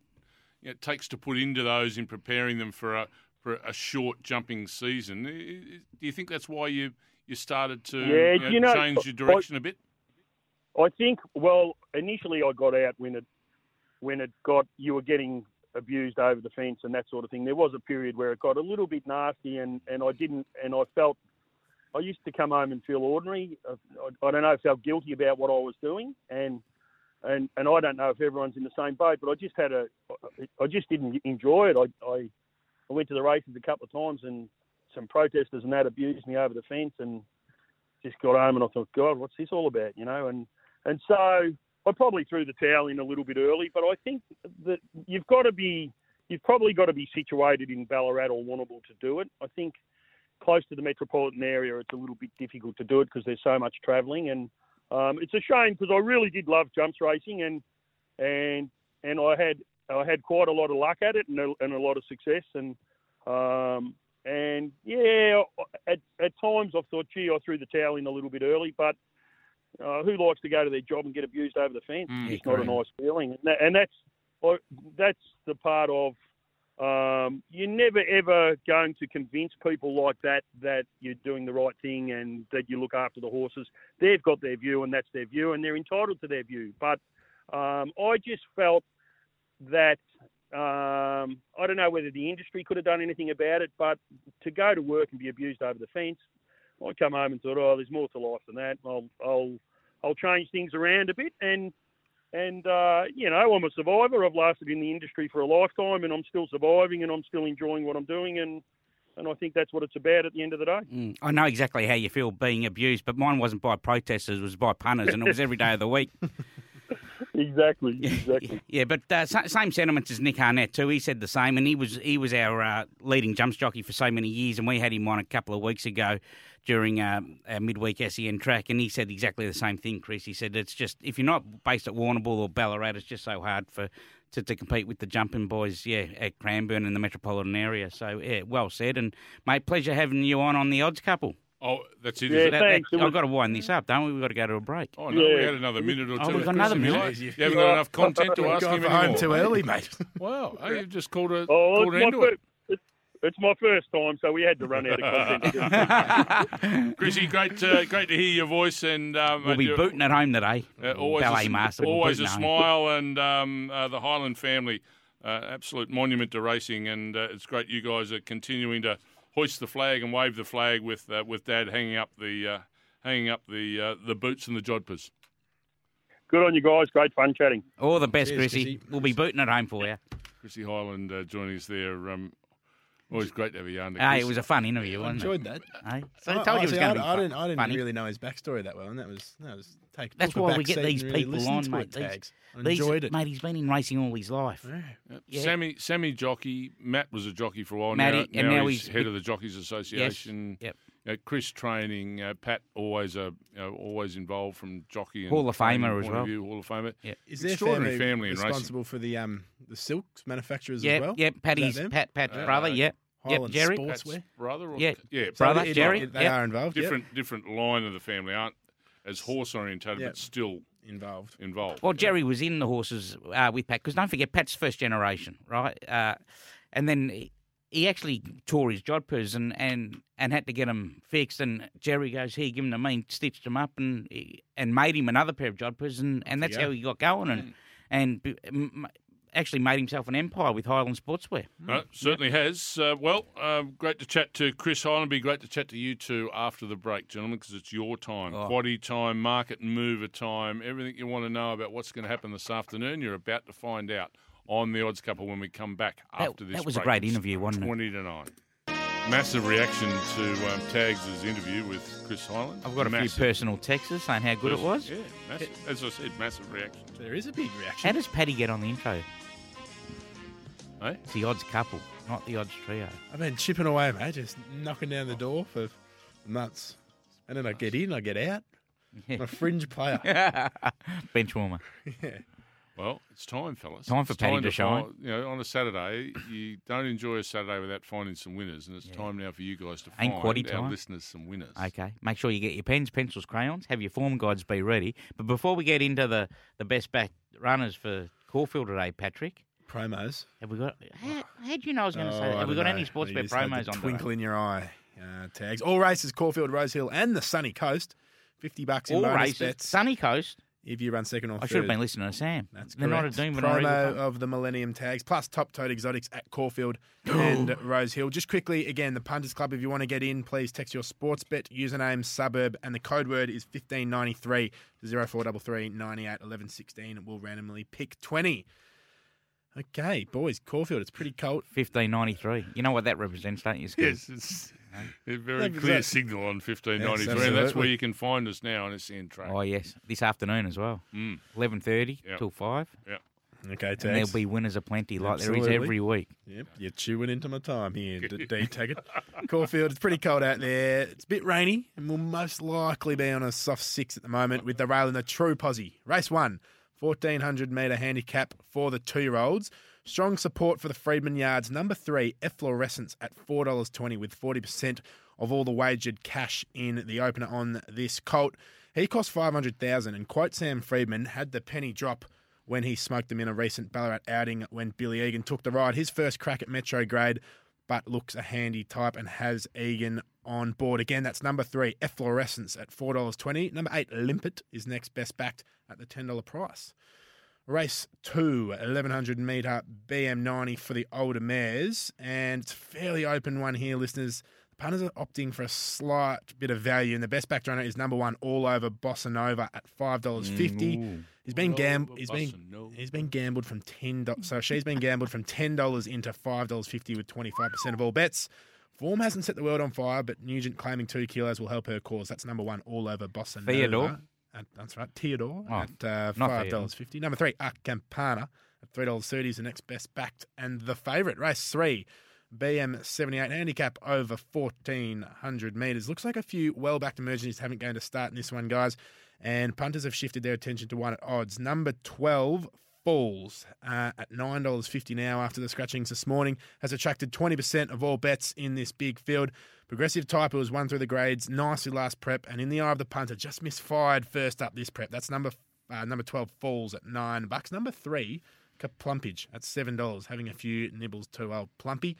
S2: you know, it takes to put into those in preparing them for a for a short jumping season. I- I- Do you think that's why you, you started to
S7: Yeah,
S2: you know,
S7: you know,
S2: change your direction a bit?
S7: I think. Well, initially I got out when it when it got you were getting abused over the fence and that sort of thing. There was a period where it got a little bit nasty, and and I didn't, and I felt. I used to come home and feel ordinary. I, I don't know, if I felt guilty about what I was doing, and and and I don't know if everyone's in the same boat, but I just had a, I just didn't enjoy it. I I, I went to the races a couple of times, and some protesters and that abused me over the fence, and just got home and I thought, God, what's this all about? You know, and and so I probably threw the towel in a little bit early, but I think that you've got to be, you've probably got to be situated in Ballarat or Warrnambool to do it. I think close to the metropolitan area, it's a little bit difficult to do it because there's so much travelling, and um, it's a shame because I really did love jumps racing, and and and I had I had quite a lot of luck at it and a, and a lot of success, and um, and yeah, at, at times I've thought, gee, I threw the towel in a little bit early, but uh, who likes to go to their job and get abused over the fence?
S3: Mm,
S7: it's not a nice feeling, and, that, and that's I- that's the part of um, you're never ever going to convince people like that that you're doing the right thing and that you look after the horses. They've got their view, and that's their view, and they're entitled to their view. But um, I just felt that um, I don't know whether the industry could have done anything about it, but to go to work and be abused over the fence, I come home and thought, oh, there's more to life than that. I'll I'll I'll change things around a bit, and and uh, you know, I'm a survivor. I've lasted in the industry for a lifetime, and I'm still surviving, and I'm still enjoying what I'm doing, and and I think that's what it's about at the end of the day.
S3: Mm, I know exactly how you feel being abused, but mine wasn't by protesters; it was by punters, and it was every day of the week.
S7: Exactly, exactly.
S3: Yeah, but uh, same sentiments as Nick Arnett too. He said the same, and he was he was our uh, leading jumps jockey for so many years, and we had him on a couple of weeks ago during uh, our midweek SEN track, and he said exactly the same thing. Chris, he said it's just if you're not based at Warrnambool or Ballarat, it's just so hard for to, to compete with the jumping boys, yeah, at Cranbourne and the metropolitan area. So yeah, well said, and mate, pleasure having you on on the odds couple.
S2: Oh, that's it.
S7: Yeah,
S2: is?
S3: That-
S7: thanks.
S3: that, I've got to wind this up, don't we? We've got to go to a break.
S2: Oh no, we had another minute or two.
S3: Oh, we've got
S2: Chris,
S3: another
S2: if you
S3: minute.
S2: like. You haven't got enough content to ask
S4: Gone
S2: him
S4: for home too early, mate.
S2: Wow, oh, you've just called a
S7: Oh,
S2: called
S7: it's
S2: an
S7: my,
S2: end to it.
S7: it's, it's my first time, so we had to run out of content.
S2: Chrissy, great, uh, great to hear your voice, and um,
S3: We'll be
S2: you're-
S3: booting at home today.
S2: Uh, always
S3: Ballet
S2: a,
S3: master.
S2: always a
S3: at home.
S2: smile, and um, uh, the Hyland family, uh, absolute monument to racing, and uh, it's great you guys are continuing to hoist the flag and wave the flag with uh, with Dad hanging up the uh, hanging up the uh, the boots and the jodhpurs.
S7: Good on you guys. Great fun chatting.
S3: All the best,
S4: Cheers,
S3: Chrissy.
S4: Chrissy.
S3: We'll be booting it home for you.
S2: Chrissy Hyland uh, joining us there. Um, always great to have a yarn. to
S3: Hey, it was a fun interview,
S4: I
S3: wasn't
S4: enjoyed that.
S3: it? So I
S4: I-
S3: told you it was going to be
S4: I
S3: fun-
S4: didn't, I didn't
S3: funny.
S4: really know his backstory that well, and that was that was take.
S3: That's why we get these
S4: really
S3: people on,
S4: to
S3: mate. These-
S4: tags. I
S3: These-
S4: enjoyed it.
S3: Mate, he's been in racing all his life.
S4: Yeah.
S2: Yep.
S3: Yeah.
S2: Sammy, Sammy jockey. Matt was a jockey for a while.
S3: Matty,
S2: now,
S3: and
S2: now
S3: now
S2: he's,
S3: he's
S2: head of the Jockeys Association. Yes.
S3: Yep.
S2: Uh, Chris training. Uh, Pat always a you know, always involved from jockey and
S3: Hall of
S2: training
S3: Famer as
S2: point of
S3: well.
S2: view, Hall of Famer.
S4: Is their
S2: Extraordinary
S4: family,
S2: family in racing.
S4: responsible for the um the silks manufacturers
S3: Yep,
S4: as well?
S3: yep. Patty's
S4: them?
S3: Pat, Pat's
S2: Uh,
S3: brother. Yep, yep.
S4: Hyland
S3: Jerry.
S4: Sports.
S2: Pat's
S4: Sportswear?
S2: brother. Or,
S3: Yeah.
S2: yeah.
S4: So
S3: Brother, Jerry,
S4: it- they
S3: yep.
S4: are involved. yep.
S2: different different line of the family aren't as horse orientated,
S4: Yep.
S2: but still
S4: involved.
S2: involved.
S3: Well, Jerry was in the horses uh, with Pat because don't forget Pat's first generation, right? Uh, and then he, he actually tore his jodhpurs and, and, and had to get them fixed. And Jerry goes, "Here, give him to mean, stitched them up and and made him another pair of jodhpurs, and, and that's
S4: Yeah.
S3: how he got going and and b- m- actually made himself an empire with Hyland Sportswear.
S2: No, certainly has. Uh, well, um, great to chat to Chris Hyland. Be great to chat to you two after the break, gentlemen, because it's your time,
S3: Oh.
S2: quaddy time, market and mover time, everything you want to know about what's going to happen this afternoon. You're about to find out on the odds couple when we come back
S3: That-
S2: after this.
S3: that was a great interview, wasn't it?
S2: Twenty to nine. Massive reaction to um, Tags' interview with Chris Hyland.
S3: I've got a
S2: massive.
S3: few personal texts saying how good it was.
S2: Yeah, massive. as I said, massive reaction.
S4: There is a big reaction.
S3: How does Paddy get on the intro?
S2: Eh?
S3: It's the odds couple, not the odds trio.
S4: I've been chipping away, mate, just knocking down the door for months. And then I get in, I get out. I'm a fringe player.
S3: Bench warmer.
S4: yeah.
S2: Well, it's time, fellas.
S3: Time for
S2: It's
S3: Paddy to
S2: find-
S3: shine.
S2: You know, on a Saturday, you don't enjoy a Saturday without finding some winners, and it's time now for you guys to
S3: Ain't
S2: find our
S3: time.
S2: listeners some winners.
S3: Okay. Make sure you get your pens, pencils, crayons. Have your form guides be ready. But before we get into the, the best back runners for Caulfield today, Patrick,
S4: Promos.
S3: have we got? How, how do you know I was going to
S4: Oh,
S3: say that? Have we got
S4: know.
S3: any sports bet promos
S4: the
S3: on?
S4: Twinkle
S3: today?
S4: in your eye. Uh, tags. All races, Caulfield, Rosehill, and the Sunny Coast. 50 bucks in
S3: All
S4: bonus
S3: races.
S4: bets
S3: Sunny Coast.
S4: If you run second or third.
S3: I should have been listening to Sam.
S4: That's
S3: They're
S4: correct.
S3: not a demon
S4: Promo of the Millennium Tags, plus top tote exotics at Caulfield and Rose Hill. Just quickly, again, the Punters Club, if you want to get in, please text your sports bet, username, suburb, and the code word is 1593 to 0433 98 11 16. We'll randomly pick 20. Okay, boys, Caulfield, it's pretty cold.
S3: Fifteen ninety three. You know what that represents, don't you? Scott?
S2: Yes, it's a very
S4: Look,
S2: clear
S4: that-
S2: signal on 1593,
S4: Yes,
S2: and that's where you can find us now on SEN Track.
S3: Oh yes, this afternoon as well.
S2: Mm.
S3: Eleven thirty
S2: Yep.
S3: till five,
S4: Okay,
S3: and there'll be winners aplenty, like there is every week.
S4: Yep, you're chewing into my time here, D- D Taggart. Caulfield, it's pretty cold out there. It's a bit rainy, and we'll most likely be on a soft six at the moment with the rail in the true posse. Race one, 1400 metre handicap for the two year olds. Strong support for the Freedman Yards. Number three, Efflorescence at $4.20 with 40% of all the wagered cash in the opener on this colt. He cost 500000 and quote Sam Freedman had the penny drop when he smoked them in a recent Ballarat outing when Billy Egan took the ride. His first crack at Metro grade, but looks a handy type and has Egan on board. Again, that's number three, Efflorescence at $4.20. Number eight, Limpet is next best backed at the $10 price. Race two, 1100 metre BM90 for the older mares. And it's a fairly open one here, listeners. The punters are opting for a slight bit of value, and the best back runner is number one, all over Bossa Nova at $5.50. Mm, he's been
S2: All
S4: gam-
S2: over
S4: he's been he's been gambled from ten dollars. So she's been gambled from ten dollars into five dollars fifty with twenty five percent of all bets. Form hasn't set the world on fire, but Nugent claiming two kilos will help her cause. That's number one, all over Bossa
S3: Theodore?
S4: At, that's right, Theodore
S3: Oh,
S4: at uh, five dollars fifty. Number three, Acampana at three dollars thirty is the next best backed, and the favourite race three. BM seventy eight handicap over fourteen hundred meters. Looks like a few well backed emergencies haven't going to start in this one, guys. And punters have shifted their attention to one at odds. Number 12, Falls uh, at $9.50 now after the scratchings this morning has attracted 20% of all bets in this big field. Progressive type was one through the grades nicely last prep and in the eye of the punter just misfired first up this prep. That's number uh, number 12 Falls at 9 bucks. Number 3 Kaplumpage at $7 having a few nibbles too old Plumpy.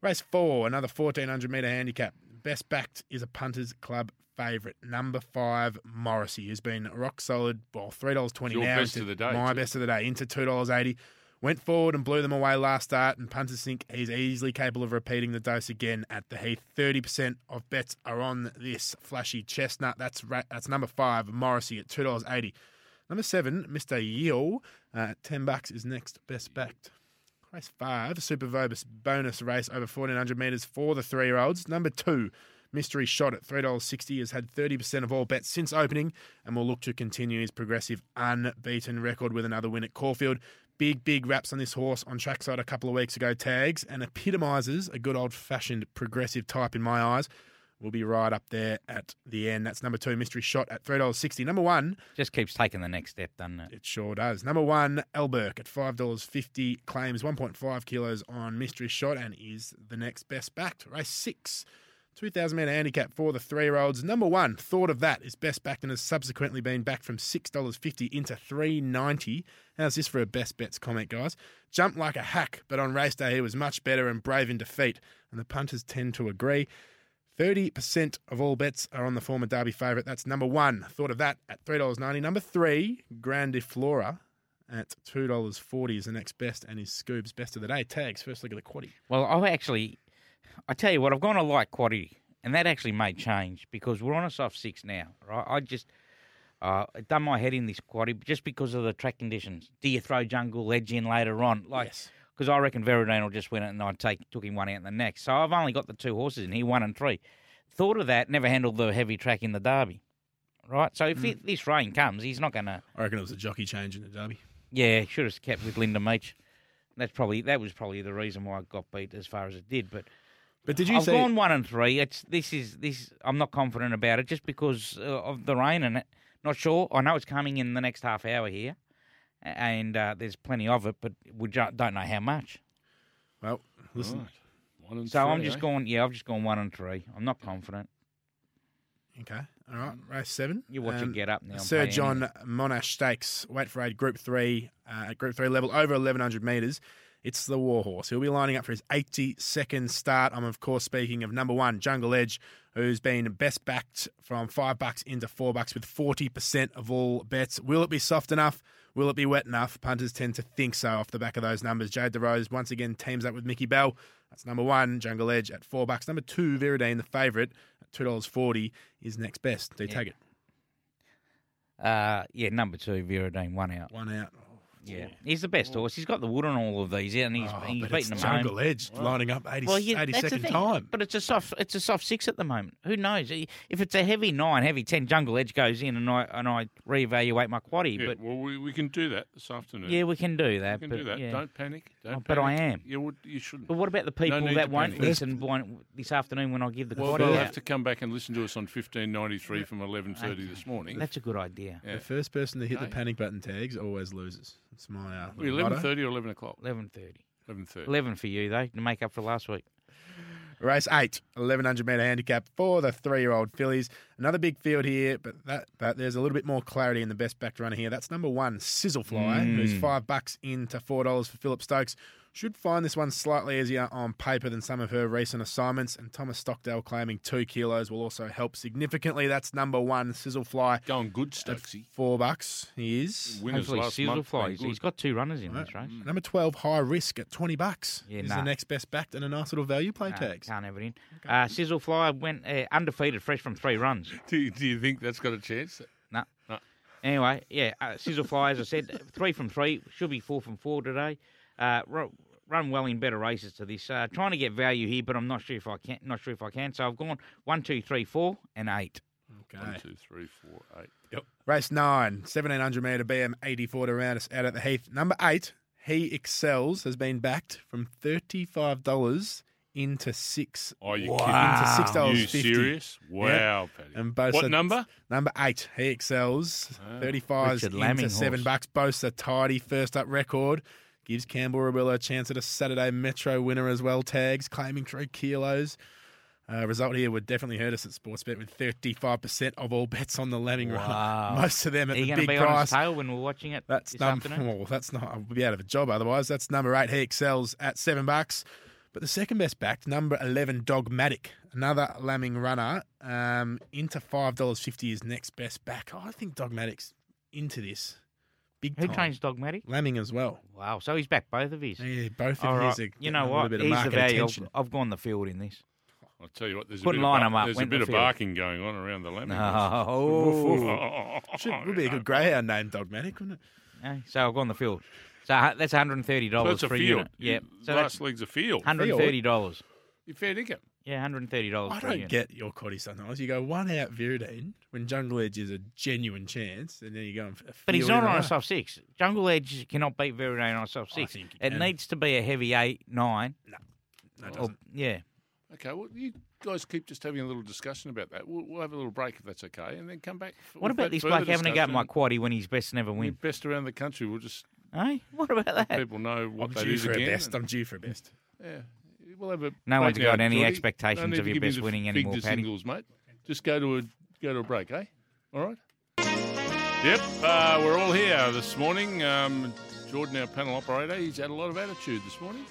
S4: Race 4 another 1400 metre handicap. Best backed is a punters club favourite. Number five, Morrissey, has been rock solid. Well, three dollars twenty
S2: Your
S4: now.
S2: best of the day,
S4: My
S2: too.
S4: best of the day into two dollars eighty. Went forward and blew them away last start, and punters think he's easily capable of repeating the dose again at the Heath. Thirty percent of bets are on this flashy chestnut. That's ra- that's number five, Morrissey at two dollars eighty. Number seven, Mister Yeo, uh, at ten bucks is next best backed. Race five, Super VOBIS bonus race over 1400 metres for the three year olds. Number two, Mystery Shot at $3.60 has had 30% of all bets since opening and will look to continue his progressive unbeaten record with another win at Caulfield. Big, big raps on this horse on trackside a couple of weeks ago, tags, and epitomises a good old fashioned progressive type in my eyes. Will be right up there at the end. That's number two, Mystery Shot at $3.60. Number one,
S3: Just keeps taking the next step, doesn't it?
S4: it sure does. Number one, Elberg at five dollars fifty claims one point five kilos on mystery shot and is the next best backed. Race six. 2,000 metre handicap for the three year olds. Number one, thought of that, is best backed and has subsequently been back from $6.50 into three ninety. How's this for a best bets comment, guys? Jumped like a hack, but on race day he was much better and brave in defeat, and the punters tend to agree. 30% of all bets are on the former Derby favourite. That's number one. Thought of that at $3.90. Number three, Grandiflora at $2.40 is the next best and is Scoob's best of the day. Tags, first look at the quaddy.
S3: Well, I actually, I tell you what, I've gone to light quaddy, and that actually may change because we're on a soft six now, right? I just uh, it done my head in this quaddy just because of the track conditions. Do you throw jungle edge in later on, like?
S4: Yes.
S3: Because I reckon Viridine will just win it, and I'd take took him one out in the next. So I've only got the two horses in here, one and three. Thought of that, never handled the heavy track in the Derby, right? So if
S4: Mm.
S3: it, this rain comes, he's not going to.
S4: I reckon it was a jockey change in the Derby.
S3: Yeah, should have kept with Linda Meech. That's probably that was probably the reason why it got beat as far as it did. But
S4: But did you
S3: I've
S4: see?
S3: gone one and three. It's this is this. I'm not confident about it just because uh, of the rain and it. Not sure. I know it's coming in the next half hour here, and uh, there's plenty of it, but we don't know how much.
S4: Well, listen.
S2: Right. One and
S3: So I'm just
S2: eh?
S3: going. Yeah, I've just gone one and three. I'm not confident.
S4: Okay. All right. Race seven.
S3: You watch
S4: Um,
S3: it get up now.
S4: Sir John
S3: anyway.
S4: Monash Stakes, weight for eight, Group Three, uh, at Group Three level, over 1100 metres. It's the Warhorse. He'll be lining up for his 82nd start. I'm, of course, speaking of number one, Jungle Edge, who's been best backed from five bucks into four bucks with 40% of all bets. Will it be soft enough? Will it be wet enough? Punters tend to think so off the back of those numbers. Jade Darose once again teams up with Mickey Bell. That's number one, Jungle Edge at four bucks. Number two, Viridine, the favourite, at $2.40 is next best. Do you
S3: Yeah.
S4: take it?
S3: Uh, yeah, number two, Viridine, one out.
S4: One out.
S3: Yeah, he's the best horse. He's got the wood on all of these, yeah, and he's
S4: Oh,
S3: he's
S4: but
S3: beating
S4: it's
S3: them home.
S4: Jungle Edge lining up 80,
S3: Well, yeah, that's the
S4: 82nd
S3: thing.
S4: time.
S3: But it's a soft, it's a soft six at the moment. Who knows? If it's a heavy nine, heavy ten, Jungle Edge goes in, and I and I reevaluate my quaddy.
S2: Yeah,
S3: but
S2: well, we, we can do that this afternoon.
S3: yeah, we can do that.
S2: we
S3: that.
S2: can
S3: but,
S2: do that.
S3: Yeah.
S2: Don't panic. Oh, Don't
S3: Oh, but I
S2: panic.
S3: am.
S2: You would. You shouldn't.
S3: But what about the people
S2: need
S3: that won't
S2: panic.
S3: listen won't, this afternoon when I give the
S2: Well,
S3: quaddy
S2: they'll
S3: out?
S2: have to come back and listen to us on 1593 from 11.30 this morning.
S3: That's a good idea.
S2: Yeah.
S4: The first person to hit the panic button tags always loses. It's my uh,
S2: Well,
S4: motto.
S2: 11.30 or 11 o'clock?
S3: Eleven thirty.
S2: 11.30.
S3: Eleven for you though to make up for last week.
S4: Race eight, 1100 metre handicap for the three-year-old fillies. Another big field here, but that but there's a little bit more clarity in the best backed runner here. That's number one, Sizzlefly, who's
S3: Mm.
S4: five bucks into four dollars for Philip Stokes. Should find this one slightly easier on paper than some of her recent assignments. And Thomas Stockdale claiming two kilos will also help significantly. That's number one, Sizzlefly.
S2: Going good,
S4: At
S2: Stokesy.
S4: four bucks, he is.
S2: Winners
S3: Hopefully,
S2: last month.
S3: Sizzlefly. He's, he's got two runners in
S4: Right.
S3: this race.
S4: Number 12, High Risk at 20 bucks.
S3: Yeah,
S4: is
S3: nah.
S4: the next best backed and a nice little value play
S3: No,
S4: tags.
S3: can't have it in. Uh, Sizzlefly went uh, undefeated, fresh from three runs.
S2: Do, you- do you think that's got a chance?
S3: No.
S2: No.
S3: Anyway, yeah, uh, Sizzlefly, as I said, three from three, should be four from four today. Uh, run well in better races to this. Uh, trying to get value here, but I'm not sure if I can. Not sure if I can. So I've gone one, two, three, four, and eight.
S4: Okay.
S2: One, two, three, four, eight. Yep.
S4: Race nine, 1700 metre BM 84 to round us out at the Heath. Number eight, He Excels, has been backed from $35 into six.
S2: Are you kidding?
S4: Into six
S2: kidding?
S4: dollars
S2: You
S4: fifty.
S2: serious? Wow, Paddy.
S4: And both
S2: what
S4: are-
S2: number?
S4: Number eight, he excels.
S2: Ah,
S4: 35s
S3: Richard
S4: into seven
S3: horse.
S4: bucks. Boasts a tidy first up record. Gives Campbell Rawiller a chance at a Saturday Metro winner as well. Tags claiming three kilos. Uh, result here would definitely hurt us at Sportsbet with 35% of all bets on the Lemming
S3: Wow.
S4: run. Most of them at
S3: you
S4: the big
S3: be
S4: price.
S3: tail when we're watching it
S4: That's
S3: this
S4: num- well, that's not. I'll be out of a job otherwise. That's number eight. He excels at seven bucks. But the second best backed, number eleven, Dogmatic, another lambing runner, um, into five dollars fifty is next best back. I think Dogmatic's into this big
S3: Who
S4: time.
S3: changed Dogmatic?
S4: lambing as well?
S3: Wow, so he's back both of his.
S4: Yeah, both
S3: All
S4: of
S3: right.
S4: his. Are
S3: You know what?
S4: little bit of
S3: He's the value. I've. I've gone the field in this.
S2: I'll tell you what. There's a
S3: Couldn't
S2: bit
S3: line
S2: of,
S3: 'em up,
S2: There's a bit
S3: to
S2: of
S3: field.
S2: barking going on around the lemon.
S3: Oh,
S4: Should, would be a good greyhound name, Dogmatic, wouldn't it?
S3: Yeah, so I've gone the field. So uh, that's one hundred and thirty
S2: So
S3: dollars
S2: it's a
S3: for a
S2: field.
S3: unit. Yeah, so
S2: last
S3: that's
S2: league's a field.
S3: one hundred and thirty dollars.
S2: You fair dinkum.
S3: Yeah, one hundred and thirty dollars.
S4: I
S3: for
S4: don't get your quaddy sometimes. You go one out Viridine when Jungle Edge is a genuine chance, and then you go and f-
S3: But he's not on a soft six. Jungle Edge cannot beat Viridine on a soft
S4: I
S3: six.
S4: think
S3: It
S4: can.
S3: needs to be a heavy eight, nine.
S4: No, it doesn't.
S3: yeah.
S2: Okay, well, you guys keep just having a little discussion about that. We'll, we'll have a little break if that's okay, and then come back. f-
S3: What about this bloke having a go at my
S2: discussion.
S3: quaddy when he's best never win?
S2: Best around the country. We'll just
S3: Hey, what about that?
S2: people know what
S4: I'm
S2: that
S4: due
S2: is
S4: for
S2: again.
S4: a best. I'm due for a best.
S2: Yeah, we'll have a.
S3: No one's
S2: break now,
S3: got any
S2: Geordie.
S3: expectations
S2: No
S3: of your
S2: give me
S3: best
S2: the
S3: winning
S2: fig
S3: anymore, Paddy.
S2: singles, mate. Just go to a go to a break, eh? All right. Yep, uh, we're all here this morning. Um, Jordan, our panel operator, he's had a lot of attitude this morning.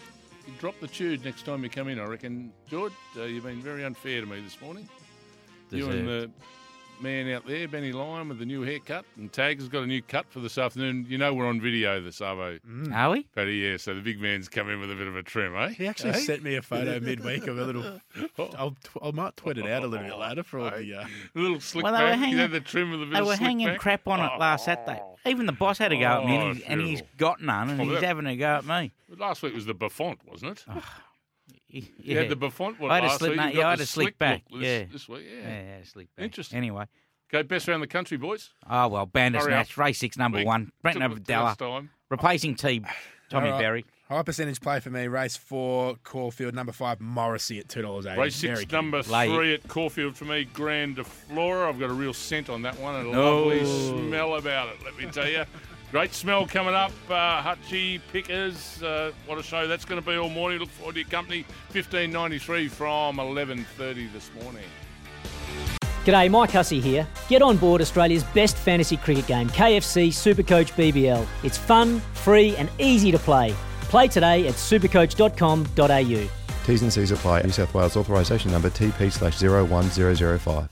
S2: You drop the tude next time you come in, I reckon. George, uh, you've been very unfair to me this morning. You and the man out there, Benny Lyon, with the new haircut, and Tag has got a new cut for this afternoon. You know we're on video, the Savo.
S3: Are we?
S2: Paddy, yeah, so the big man's come in with a bit of a trim, eh?
S4: He actually
S2: Eh?
S4: sent me a photo midweek of a little.
S2: Oh.
S4: I'll, I might tweet it out a little bit later for all the. Uh,
S2: A little slick
S3: Well, they were
S2: back.
S3: hanging-
S2: you know the trim with a bit
S3: They were
S2: slick
S3: hanging
S2: back?
S3: crap on it last Saturday. Even the boss had a go at me, and,
S2: Oh,
S3: he's, and he's
S2: beautiful.
S3: got none, and
S2: Oh,
S3: he's
S2: that-
S3: having a go at me.
S2: Last week was the Buffont, wasn't it?
S3: He-
S2: You had the Buffont one
S3: I had a
S2: last
S3: slip-
S2: week.
S3: no,
S2: You've
S3: yeah,
S2: got
S3: I had a slick
S2: slick
S3: back,
S2: This,
S3: yeah.
S2: this week, yeah.
S3: yeah, yeah, slick back.
S2: Interesting.
S3: Anyway,
S2: Go best around the country, boys.
S3: oh well, Bandersnatch,
S2: up.
S3: race six, number
S2: Quick.
S3: one, Brenton
S2: Took
S3: over
S2: it
S3: Della, replacing T. Tommy
S4: All right.
S3: Berry.
S4: high percentage play for me. Race four, Caulfield, number five, Morrissey at two dollars eighty.
S2: Race six, number
S3: Late.
S2: three at Caulfield for me, Grand de Flora. I've got a real scent on that one and a
S3: Oh.
S2: lovely smell about it, let me tell you. Great smell coming up. Uh, Hutchie, Pickers, uh, what a show that's going to be all morning. Look forward to your company. 1593 from 11.30 this morning.
S8: G'day, Mike Hussey here. Get on board Australia's best fantasy cricket game, KFC Supercoach BBL. It's fun, free, and easy to play. Play today at supercoach.com.au.
S9: T's and C's apply. New South Wales authorisation number TP slash 01005.